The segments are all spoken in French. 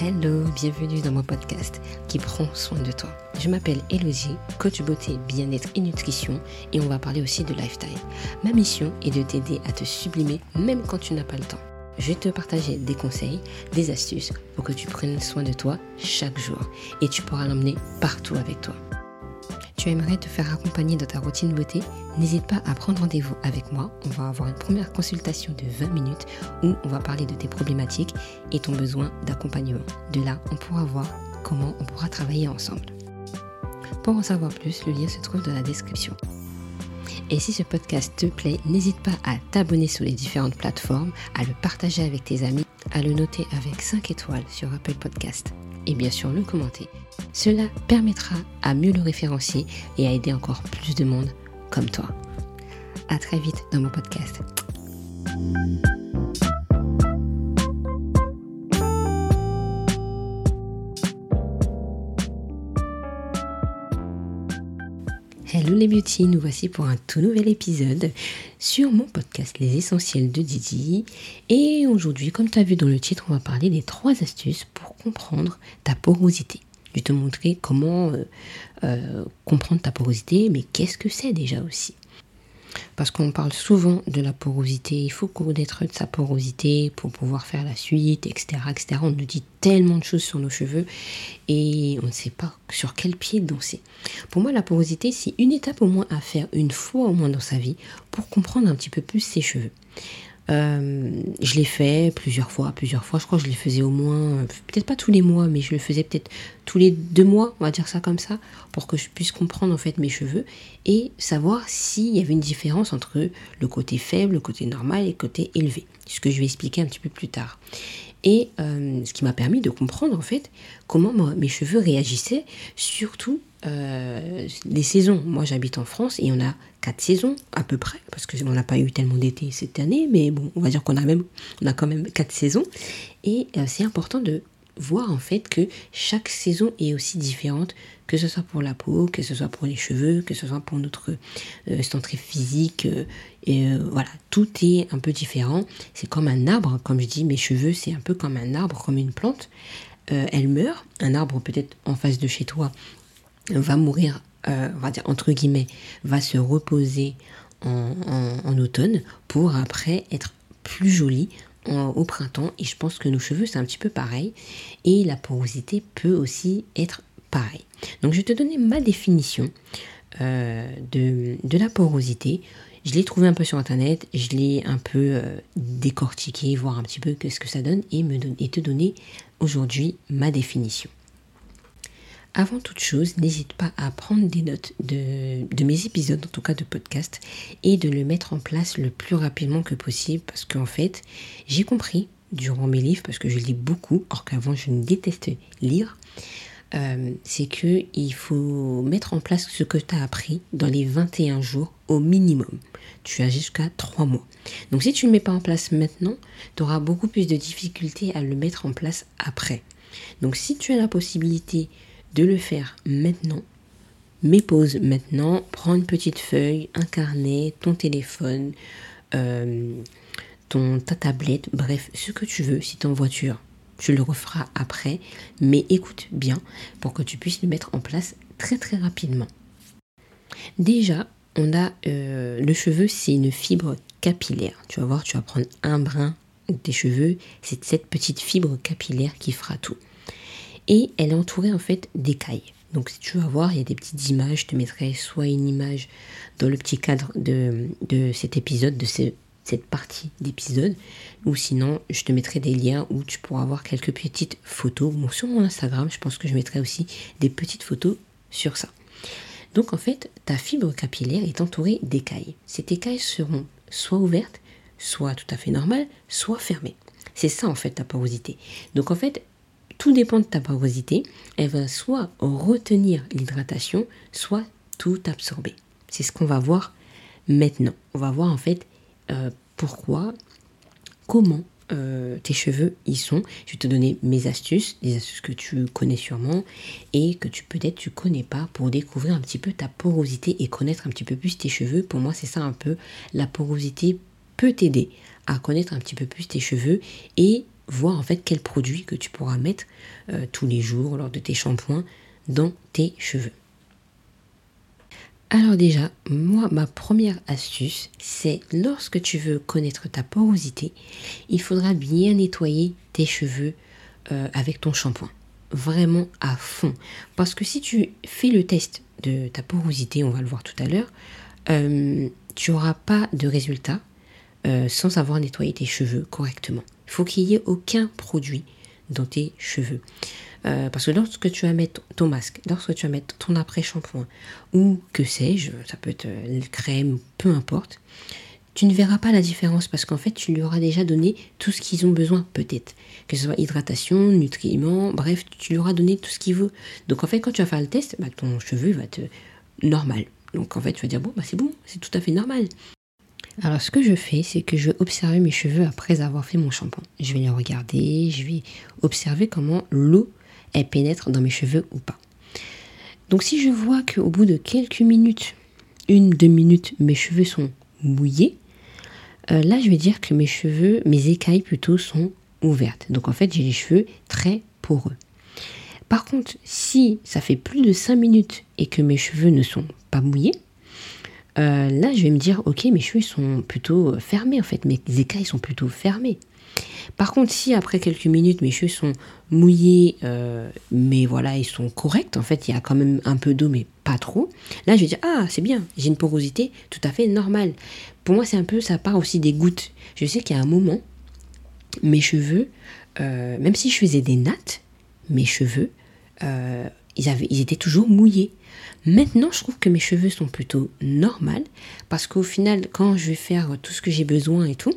Hello, bienvenue dans mon podcast qui prend soin de toi. Je m'appelle Elodie, coach beauté, bien-être et nutrition et on va parler aussi de lifestyle. Ma mission est de t'aider à te sublimer même quand tu n'as pas le temps. Je vais te partager des conseils, des astuces pour que tu prennes soin de toi chaque jour et tu pourras l'emmener partout avec toi tu aimerais te faire accompagner dans ta routine beauté, n'hésite pas à prendre rendez-vous avec moi. On va avoir une première consultation de 20 minutes où on va parler de tes problématiques et ton besoin d'accompagnement. De là, on pourra voir comment on pourra travailler ensemble. Pour en savoir plus, le lien se trouve dans la description. Et si ce podcast te plaît, n'hésite pas à t'abonner sur les différentes plateformes, à le partager avec tes amis, à le noter avec 5 étoiles sur Apple Podcast et bien sûr le commenter. Cela permettra à mieux le référencier et à aider encore plus de monde comme toi. À très vite dans mon podcast. Hello les beauty, nous voici pour un tout nouvel épisode sur mon podcast Les Essentiels de Didi. Et aujourd'hui, comme tu as vu dans le titre, on va parler des trois astuces pour comprendre ta porosité. Je vais te montrer comment euh, euh, comprendre ta porosité, mais qu'est-ce que c'est déjà aussi parce qu'on parle souvent de la porosité, il faut connaître sa porosité pour pouvoir faire la suite, etc., etc. On nous dit tellement de choses sur nos cheveux et on ne sait pas sur quel pied danser. Pour moi, la porosité, c'est une étape au moins à faire une fois au moins dans sa vie pour comprendre un petit peu plus ses cheveux. Euh, je l'ai fait plusieurs fois, plusieurs fois. Je crois que je les faisais au moins, peut-être pas tous les mois, mais je le faisais peut-être tous les deux mois, on va dire ça comme ça, pour que je puisse comprendre en fait mes cheveux et savoir s'il y avait une différence entre le côté faible, le côté normal et le côté élevé. Ce que je vais expliquer un petit peu plus tard. Et euh, ce qui m'a permis de comprendre en fait comment mes cheveux réagissaient, surtout euh, les saisons. Moi j'habite en France et on a quatre saisons à peu près, parce qu'on n'a pas eu tellement d'été cette année, mais bon, on va dire qu'on a quand même quatre saisons. Et euh, c'est important de voir en fait que chaque saison est aussi différente, que ce soit pour la peau, que ce soit pour les cheveux, que ce soit pour notre euh, physique. Euh, et euh, voilà, tout est un peu différent. C'est comme un arbre, comme je dis, mes cheveux, c'est un peu comme un arbre, comme une plante. elle meurt. Un arbre peut-être en face de chez toi va mourir, on va dire entre guillemets, va se reposer en, en automne pour après être plus au printemps et je pense que nos cheveux c'est un petit peu pareil et la porosité peut aussi être pareil. Donc je vais te donner ma définition euh, de, la porosité. Je l'ai trouvé un peu sur internet, je l'ai un peu euh, décortiqué, voir un petit peu ce que ça donne et, me et te donner aujourd'hui ma définition. Avant toute chose, n'hésite pas à prendre des notes de, mes épisodes, en tout cas de podcast, et de le mettre en place le plus rapidement que possible parce qu'en fait, j'ai compris durant mes livres, parce que je lis beaucoup, or qu'avant je ne déteste lire, euh, c'est que il faut mettre en place ce que tu as appris dans les 21 jours au minimum. Tu as jusqu'à 3 mois. Donc si tu ne le mets pas en place maintenant, tu auras beaucoup plus de difficultés à le mettre en place après. Donc si tu as la possibilité de le faire maintenant. Mets pause maintenant, prends une petite feuille, un carnet, ton téléphone, euh, ton, ta tablette, bref, ce que tu veux. Si tu en voiture, tu le referas après, mais écoute bien pour que tu puisses le mettre en place très très rapidement. Déjà, on a euh, le cheveu, c'est une fibre capillaire. Tu vas voir, tu vas prendre un brin de tes cheveux, c'est cette petite fibre capillaire qui fera tout et elle est entourée en fait d'écailles. Donc si tu vas voir, il y a des petites images, je te mettrai soit une image dans le petit cadre de, cet épisode, de cette partie d'épisode, ou sinon je te mettrai des liens où tu pourras voir quelques petites photos. Bon, sur mon Instagram, je pense que je mettrai aussi des petites photos sur ça. Donc en fait, ta fibre capillaire est entourée d'écailles. Ces écailles seront soit ouvertes, soit tout à fait normales, soit fermées. C'est ça en fait ta porosité. Donc en fait, tout dépend de ta porosité. Elle va soit retenir l'hydratation, soit tout absorber. C'est ce qu'on va voir maintenant. On va voir en fait euh, pourquoi, comment euh, tes cheveux y sont. Je vais te donner mes astuces, des astuces que tu connais sûrement et que tu peut-être tu connais pas pour découvrir un petit peu ta porosité et connaître un petit peu plus tes cheveux. Pour moi, c'est ça un peu. La porosité peut t'aider à connaître un petit peu plus tes cheveux et voir en fait quel produit que tu pourras mettre euh, tous les jours lors de tes shampoings dans tes cheveux. Alors déjà, moi, ma première astuce, c'est lorsque tu veux connaître ta porosité, il faudra bien nettoyer tes cheveux euh, avec ton shampoing. Vraiment à fond. Parce que si tu fais le test de ta porosité, on va le voir tout à l'heure, euh, tu n'auras pas de résultat sans avoir nettoyé tes cheveux correctement. Il faut qu'il n'y ait aucun produit dans tes cheveux. Euh, parce que lorsque tu vas mettre ton masque, lorsque tu vas mettre ton après-shampoing, ou que sais-je, ça peut être une crème, peu importe, tu ne verras pas la différence parce qu'en fait, tu lui auras déjà donné tout ce qu'ils ont besoin, peut-être. Que ce soit hydratation, nutriments, bref, tu lui auras donné tout ce qu'il veut. Donc en fait, quand tu vas faire le test, bah, ton cheveu va être normal. Donc en fait, tu vas dire, bon, bah, c'est bon, c'est tout à fait normal. Alors ce que je fais, c'est que je vais observer mes cheveux après avoir fait mon shampoing. Je vais les regarder, je vais observer comment l'eau pénètre dans mes cheveux ou pas. Donc si je vois qu'au bout de quelques minutes, une, deux minutes, mes cheveux sont mouillés, euh, là je vais dire que mes cheveux, mes écailles plutôt, sont ouvertes. Donc en fait j'ai les cheveux très poreux. Par contre, si ça fait plus de 5 minutes et que mes cheveux ne sont pas mouillés, euh, là je vais me dire ok mes cheveux sont plutôt fermés en fait, mes écailles sont plutôt fermées. Par contre, si après quelques minutes mes cheveux sont mouillés, euh, mais voilà, ils sont corrects, en fait, il y a quand même un peu d'eau, mais pas trop, là je vais dire, ah, c'est bien, j'ai une porosité tout à fait normale. Pour moi, c'est un peu, ça part aussi des gouttes. Je sais a un moment, mes cheveux, euh, même si je faisais des nattes, mes cheveux, ils, étaient toujours mouillés. Maintenant, je trouve que mes cheveux sont plutôt normaux parce qu'au final, quand je vais faire tout ce que j'ai besoin et tout,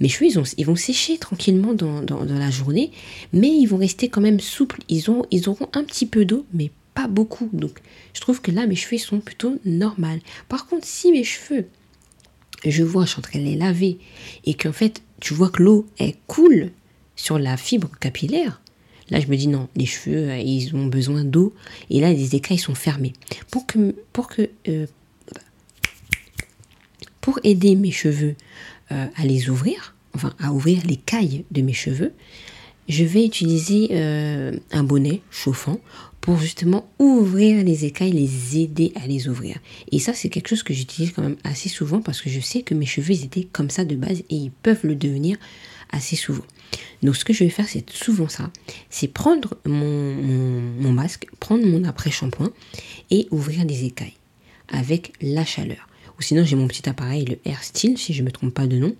mes cheveux, ils, vont sécher tranquillement dans, la journée, mais ils vont rester quand même souples. Ils, ont, ils auront un petit peu d'eau, mais pas beaucoup. Donc, je trouve que là, mes cheveux sont plutôt normaux. Par contre, si mes cheveux, je vois, je suis en train de les laver et qu'en fait, tu vois que l'eau, est coule sur la fibre capillaire, Là, je me dis non, les cheveux, euh, ils ont besoin d'eau. Et là, les écailles sont fermées. Pour que, euh, pour aider mes cheveux euh, à les ouvrir, enfin à ouvrir les cailles de mes cheveux, je vais utiliser un bonnet chauffant pour justement ouvrir les écailles, les aider à les ouvrir. Et ça, c'est quelque chose que j'utilise quand même assez souvent parce que je sais que mes cheveux étaient comme ça de base et ils peuvent le devenir assez souvent. Donc ce que je vais faire, c'est souvent ça. C'est prendre mon, masque, prendre mon après-shampoing et ouvrir les écailles avec la chaleur. Ou sinon j'ai mon petit appareil, le Air Steel, si je ne me trompe pas de nom,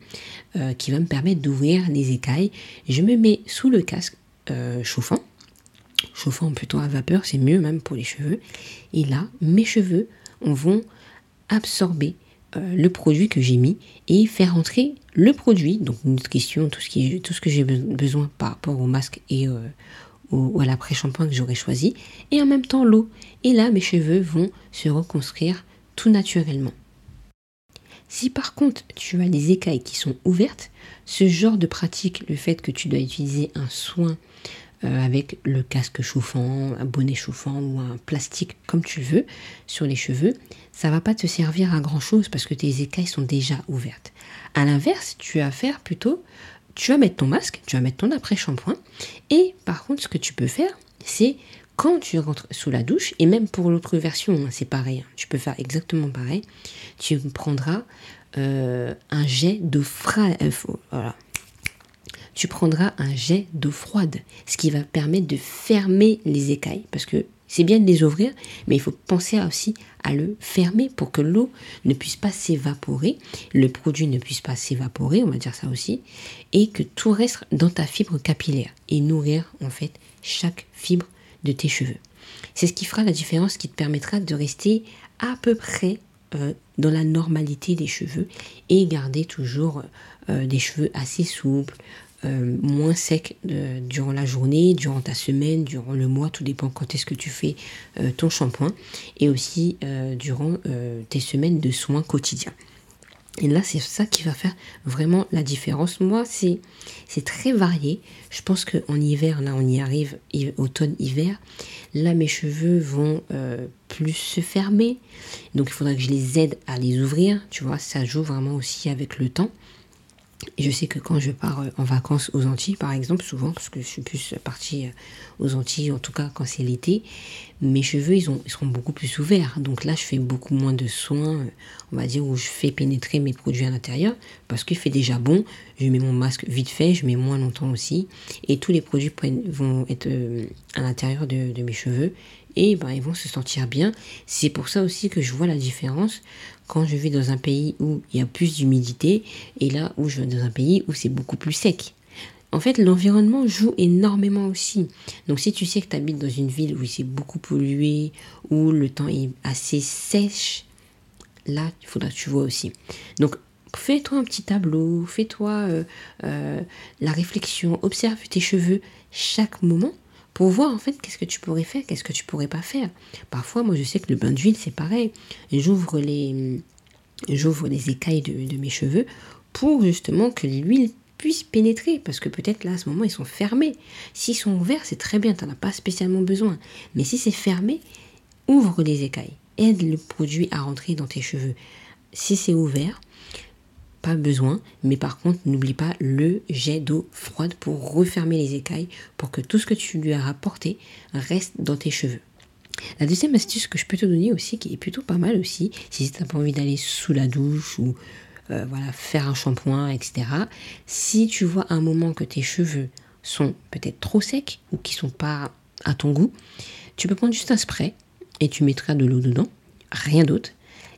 euh, qui va me permettre d'ouvrir les écailles. Je me mets sous le casque euh, chauffant, chauffant plutôt à vapeur, c'est mieux même pour les cheveux. Et là, mes cheveux vont absorber le produit que j'ai mis et faire entrer le produit, donc nutrition, tout ce, qui, tout ce que j'ai besoin par rapport au masque et euh, au, à l'après-shampoing que j'aurais choisi, et en même temps l'eau. Et là, mes cheveux vont se reconstruire tout naturellement. Si par contre tu as des écailles qui sont ouvertes, ce genre de pratique, le fait que tu dois utiliser un soin euh, avec le casque chauffant, un bonnet chauffant ou un plastique comme tu veux sur les cheveux, ça va pas te servir à grand chose parce que tes écailles sont déjà ouvertes. À l'inverse, tu vas faire plutôt, tu vas mettre ton masque, tu vas mettre ton après-shampoing et par contre, ce que tu peux faire, c'est quand tu rentres sous la douche, et même pour l'autre version, hein, c'est pareil, hein, tu peux faire exactement pareil, tu prendras euh, un jet d'eau froide, euh, voilà, tu prendras un jet d'eau froide, ce qui va permettre de fermer les écailles. Parce que c'est bien de les ouvrir, mais il faut penser aussi à le fermer pour que l'eau ne puisse pas s'évaporer, le produit ne puisse pas s'évaporer, on va dire ça aussi, et que tout reste dans ta fibre capillaire et nourrir en fait chaque fibre de tes cheveux. C'est ce qui fera la différence qui te permettra de rester à peu près euh, dans la normalité des cheveux et garder toujours euh, des cheveux assez souples, euh, moins sec durant la journée, durant ta semaine, durant le mois, tout dépend quand est-ce que tu fais euh, ton shampoing, et aussi euh, durant tes semaines de soins quotidiens. Et là, c'est ça qui va faire vraiment la différence. Moi, c'est, c'est très varié. Je pense qu'en hiver, là, on y arrive, automne-hiver. Là, mes cheveux vont plus se fermer. Donc, il faudra que je les aide à les ouvrir. Tu vois, ça joue vraiment aussi avec le temps. Je sais que quand je pars euh, en vacances aux Antilles, par exemple, souvent, parce que je suis plus partie euh, aux Antilles, en tout cas quand c'est l'été, mes cheveux, ils, ont, ils seront beaucoup plus ouverts. Donc là, je fais beaucoup moins de soins, euh, on va dire, où je fais pénétrer mes produits à l'intérieur, parce qu'il fait déjà bon. Je mets mon masque vite fait, je mets moins longtemps aussi. Et tous les produits vont être à l'intérieur de, de mes cheveux et ben, ils vont se sentir bien. C'est pour ça aussi que je vois la différence quand je vais dans un pays où il y a plus d'humidité et là où je vais dans un pays où c'est beaucoup plus sec. En fait, l'environnement joue énormément aussi. Donc, si tu sais que tu habites dans une ville où c'est beaucoup pollué, où le temps est assez sèche, là, il faudra que tu vois aussi. Donc, fais-toi un petit tableau, fais-toi euh, euh, la réflexion, observe tes cheveux chaque moment pour voir en fait qu'est-ce que tu pourrais faire, qu'est-ce que tu pourrais pas faire. Parfois, moi je sais que le bain d'huile c'est pareil. J'ouvre les, j'ouvre les écailles de, mes cheveux pour justement que l'huile puisse pénétrer parce que peut-être là à ce moment ils sont fermés. S'ils sont ouverts, c'est très bien, tu n'en as pas spécialement besoin. Mais si c'est fermé, ouvre les écailles, aide le produit à rentrer dans tes cheveux. Si c'est ouvert, besoin, mais par contre, n'oublie pas le jet d'eau froide pour refermer les écailles pour que tout ce que tu lui as rapporté reste dans tes cheveux. La deuxième astuce que je peux te donner aussi, qui est plutôt pas mal aussi, si tu n'as pas envie d'aller sous la douche ou euh, voilà, faire un shampoing, etc. Si tu vois un moment que tes cheveux sont peut-être trop secs ou qui sont pas à ton goût, tu peux prendre juste un spray et tu mettras de l'eau dedans, rien d'autre.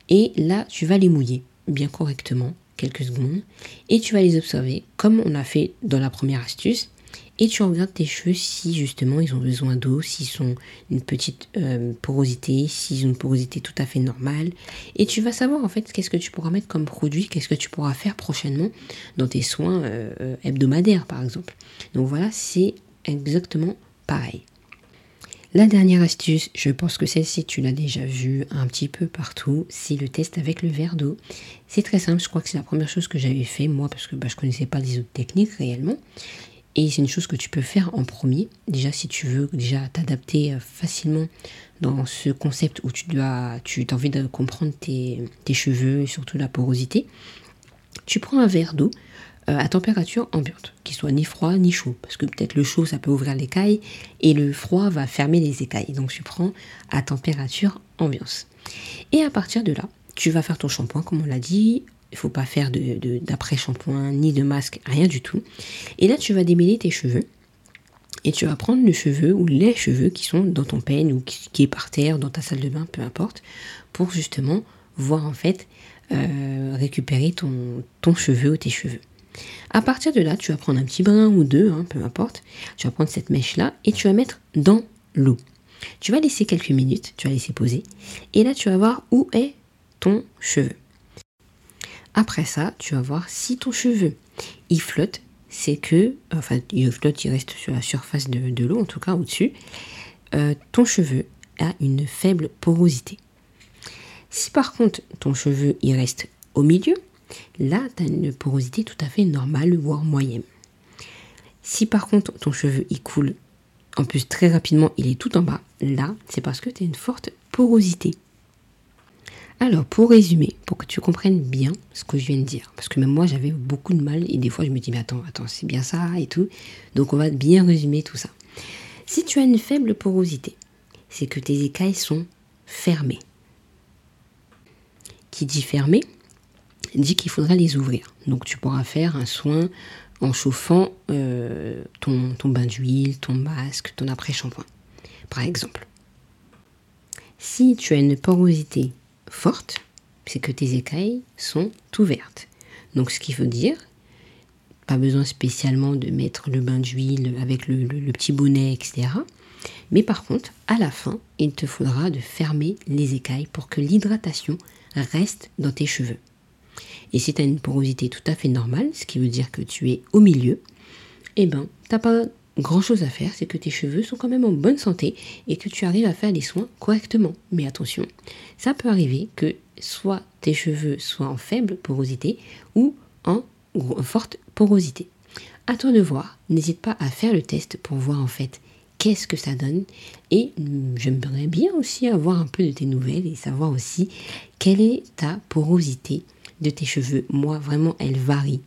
Et là, tu vas les mouiller bien correctement quelques secondes et tu vas les observer comme on a fait dans la première astuce et tu regardes tes cheveux si justement ils ont besoin d'eau, s'ils ont une petite euh, porosité, s'ils ont une porosité tout à fait normale. Et tu vas savoir en fait qu'est-ce que tu pourras mettre comme produit, qu'est-ce que tu pourras faire prochainement dans tes soins euh, hebdomadaires par exemple. Donc voilà, c'est exactement pareil. La dernière astuce, je pense que celle-ci tu l'as déjà vue un petit peu partout, c'est le test avec le verre d'eau. C'est très simple, je crois que c'est la première chose que j'avais fait moi parce que bah, je connaissais pas les autres techniques réellement. Et c'est une chose que tu peux faire en premier. Déjà si tu veux déjà t'adapter euh, facilement dans ce concept où tu dois, tu as envie de comprendre tes, cheveux et surtout la porosité, tu prends un verre d'eau à température ambiante, qui soit ni froid ni chaud, parce que peut-être le chaud ça peut ouvrir l'écaille et le froid va fermer les écailles. Donc tu prends à température ambiance. Et à partir de là, tu vas faire ton shampoing comme on l'a dit. Il faut pas faire d'après-shampoing ni de masque, rien du tout. Et là, tu vas démêler tes cheveux. Et tu vas prendre le cheveu ou les cheveux qui sont dans ton peigne ou qui, est par terre, dans ta salle de bain, peu importe, pour justement voir en fait euh, récupérer ton cheveu ou tes cheveux. À partir de là, tu vas prendre un petit brin ou deux, hein, peu importe. Tu vas prendre cette mèche-là et tu vas mettre dans l'eau. Tu vas laisser quelques minutes, tu vas laisser poser. Et là, tu vas voir où est ton cheveu. Après ça, tu vas voir si ton cheveu, il flotte. C'est que, enfin, il flotte, il reste sur la surface de, l'eau, en tout cas au-dessus. Euh, ton cheveu a une faible porosité. Si par contre ton cheveu il reste au milieu, Là, tu as une porosité tout à fait normale, voire moyenne. Si par contre ton cheveu il coule, en plus très rapidement, il est tout en bas, là, c'est parce que tu as une forte porosité. Alors, pour résumer, pour que tu comprennes bien ce que je viens de dire, parce que même moi j'avais beaucoup de mal et des fois je me dis, mais attends, attends, c'est bien ça et tout. Donc on va bien résumer tout ça. Si tu as une faible porosité, c'est que tes écailles sont fermées. Qui dit fermé, dit qu'il faudra les ouvrir. Donc tu pourras faire un soin en chauffant euh, ton, ton bain d'huile, ton masque, ton après-shampoing, par exemple. Si tu as une porosité forte, c'est que tes écailles sont ouvertes. Donc ce qu'il faut dire, pas besoin spécialement de mettre le bain d'huile avec le, petit bonnet, etc. Mais par contre, à la fin, il te faudra de fermer les écailles pour que l'hydratation reste dans tes cheveux. Et si tu as une porosité tout à fait normale, ce qui veut dire que tu es au milieu, eh ben, t'as pas grand chose à faire, c'est que tes cheveux sont quand même en bonne santé et que tu arrives à faire les soins correctement. Mais attention, ça peut arriver que soit tes cheveux soient en faible porosité ou en, forte porosité. À toi de voir, n'hésite pas à faire le test pour voir en fait qu'est-ce que ça donne et j'aimerais bien aussi avoir un peu de tes nouvelles et savoir aussi quelle est ta porosité de tes cheveux. Moi, vraiment, elle varie.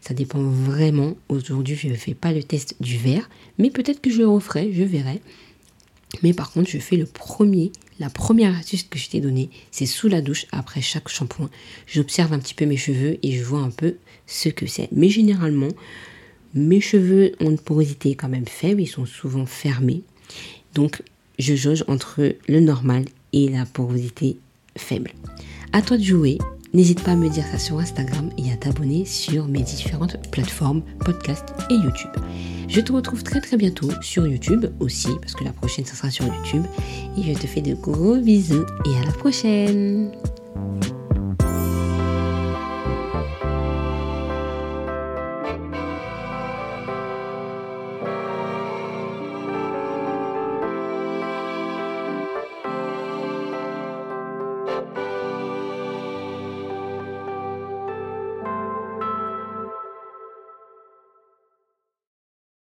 Ça dépend vraiment. Aujourd'hui, je ne fais pas le test du vert, mais peut-être que je le referai, je verrai. Mais par contre, je fais le premier, la première astuce que je t'ai donnée, c'est sous la douche après chaque shampoing. J'observe un petit peu mes cheveux et je vois un peu ce que c'est. Mais généralement, mes cheveux ont une porosité quand même faible, ils sont souvent fermés. Donc, je jauge entre le normal et la porosité faible. À toi de jouer. N'hésite pas à me dire ça sur Instagram et à t'abonner sur mes différentes plateformes, podcasts et YouTube. Je te retrouve très très bientôt sur YouTube aussi, parce que la prochaine ça sera sur YouTube. Et je te fais de gros bisous et à la prochaine